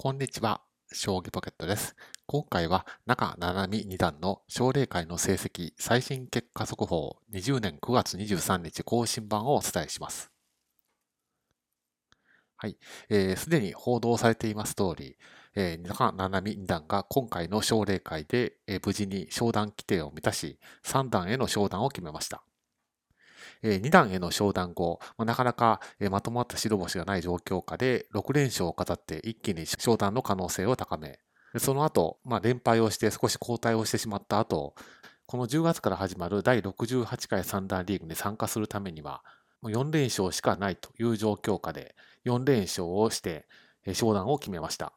こんにちは。将棋ポケットです。今回は中七海二段の奨励会の成績最新結果速報20年9月23日更新版をお伝えします。はい。す、えー、で、に報道されています通り、えー、中七海二段が今回の奨励会で、えー、無事に商談規定を満たし、三段への昇段を決めました。え2段への昇段後、まなかなか、えまとまった白星がない状況下で6連勝を飾って一気に昇段の可能性を高め、その後、まあ、連敗をして少し後退をしてしまった後、この10月から始まる第68回三段リーグに参加するためには、4連勝しかないという状況下で、4連勝をして、昇段を決めました。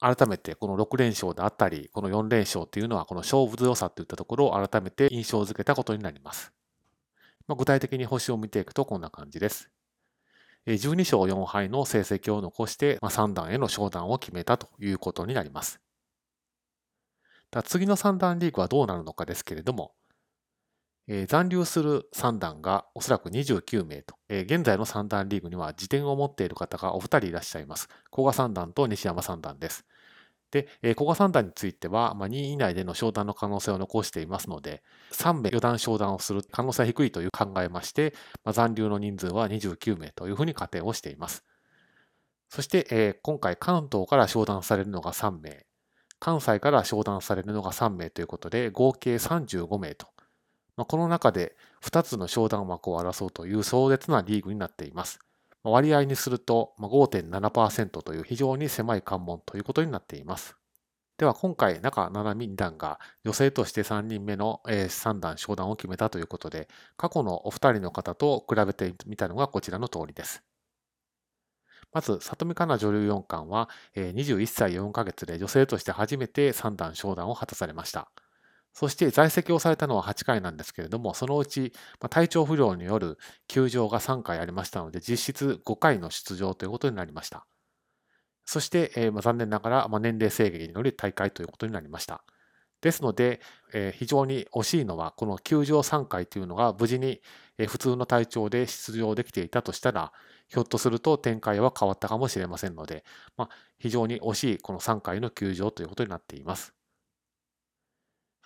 改めてこの6連勝であったり、この4連勝というのは、この勝負強さといったところを改めて印象づけたことになります。まあ、具体的に星を見ていくとこんな感じです。12勝4敗の成績を残して、まあ、3段への昇段を決めたということになります。次の3段リーグはどうなるのかですけれども、えー、残留する3段がおそらく29名と、えー、現在の3段リーグには辞典を持っている方がお二人いらっしゃいます。古賀三段と西山三段です。で、え、古賀三段については、まあ、2位以内での昇段の可能性を残していますので、3名予断昇段をする可能性は低いという考えまして、まあ、残留の人数は29名というふうに仮定をしています。そして、えー、今回関東から昇段されるのが3名、関西から昇段されるのが3名ということで、合計35名と。まあ、この中で2つの昇段枠を争うという壮絶なリーグになっています。割合にすると5.7%という非常に狭い関門ということになっています。では今回中七海二段が女性として3人目の3段昇段を決めたということで過去のお二人の方と比べてみたのがこちらの通りです。まず、里見香奈女流四冠は21歳4ヶ月で女性として初めて3段昇段を果たされました。そして在籍をされたのは8回なんですけれども、そのうち体調不良による休場が3回ありましたので、実質5回の出場ということになりました。そして、えー、残念ながら、ま年齢制限により大会ということになりました。ですので、えー、非常に惜しいのは、この休場3回というのが無事に、え普通の体調で出場できていたとしたら、ひょっとすると展開は変わったかもしれませんので、まあ、非常に惜しいこの3回の休場ということになっています。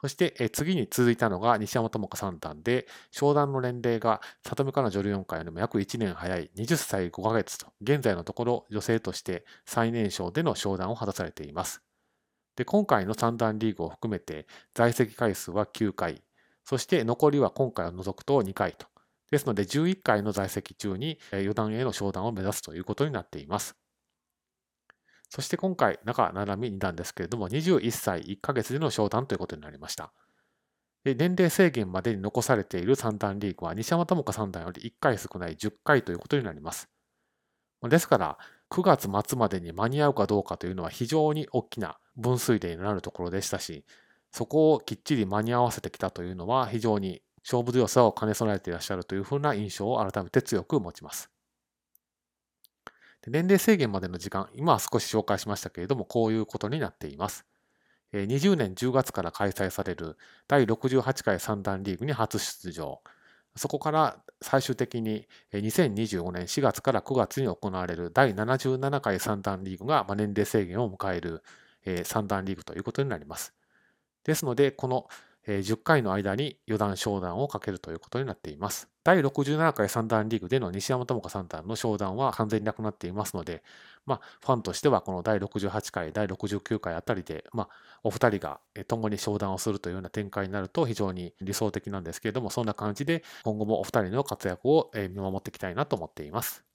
そして次に続いたのが西山智子三段で、商談の年齢が里見香奈女流4回よりも約1年早い20歳5ヶ月と、現在のところ女性として最年少での商談を果たされています。で今回の三段リーグを含めて在籍回数は9回、そして残りは今回を除くと2回と。ですので11回の在籍中に四段への昇段を目指すということになっています。そして今回、中七海二段ですけれども、21歳1ヶ月での昇段ということになりました。で年齢制限までに残されている三段リーグは西山智子三段より1回少ない10回ということになります。ですから、9月末までに間に合うかどうかというのは非常に大きな分水嶺になるところでしたし、そこをきっちり間に合わせてきたというのは非常に勝負強さを兼ね備えていらっしゃるというふうな印象を改めて強く持ちます。年齢制限までの時間、今は少し紹介しましたけれども、こういうことになっています。20年10月から開催される第68回三段リーグに初出場。そこから最終的に2025年4月から9月に行われる第77回三段リーグが年齢制限を迎える三段リーグということになります。ですので、この10回の間に四段昇段をかけるということになっています。第67回三段リーグでの西山智子三段の昇段は完全になくなっていますので、まあ、ファンとしてはこの第68回、第69回あたりで、まあ、お二人が共に昇段をするというような展開になると非常に理想的なんですけれども、そんな感じで今後もお二人の活躍を見守っていきたいなと思っています。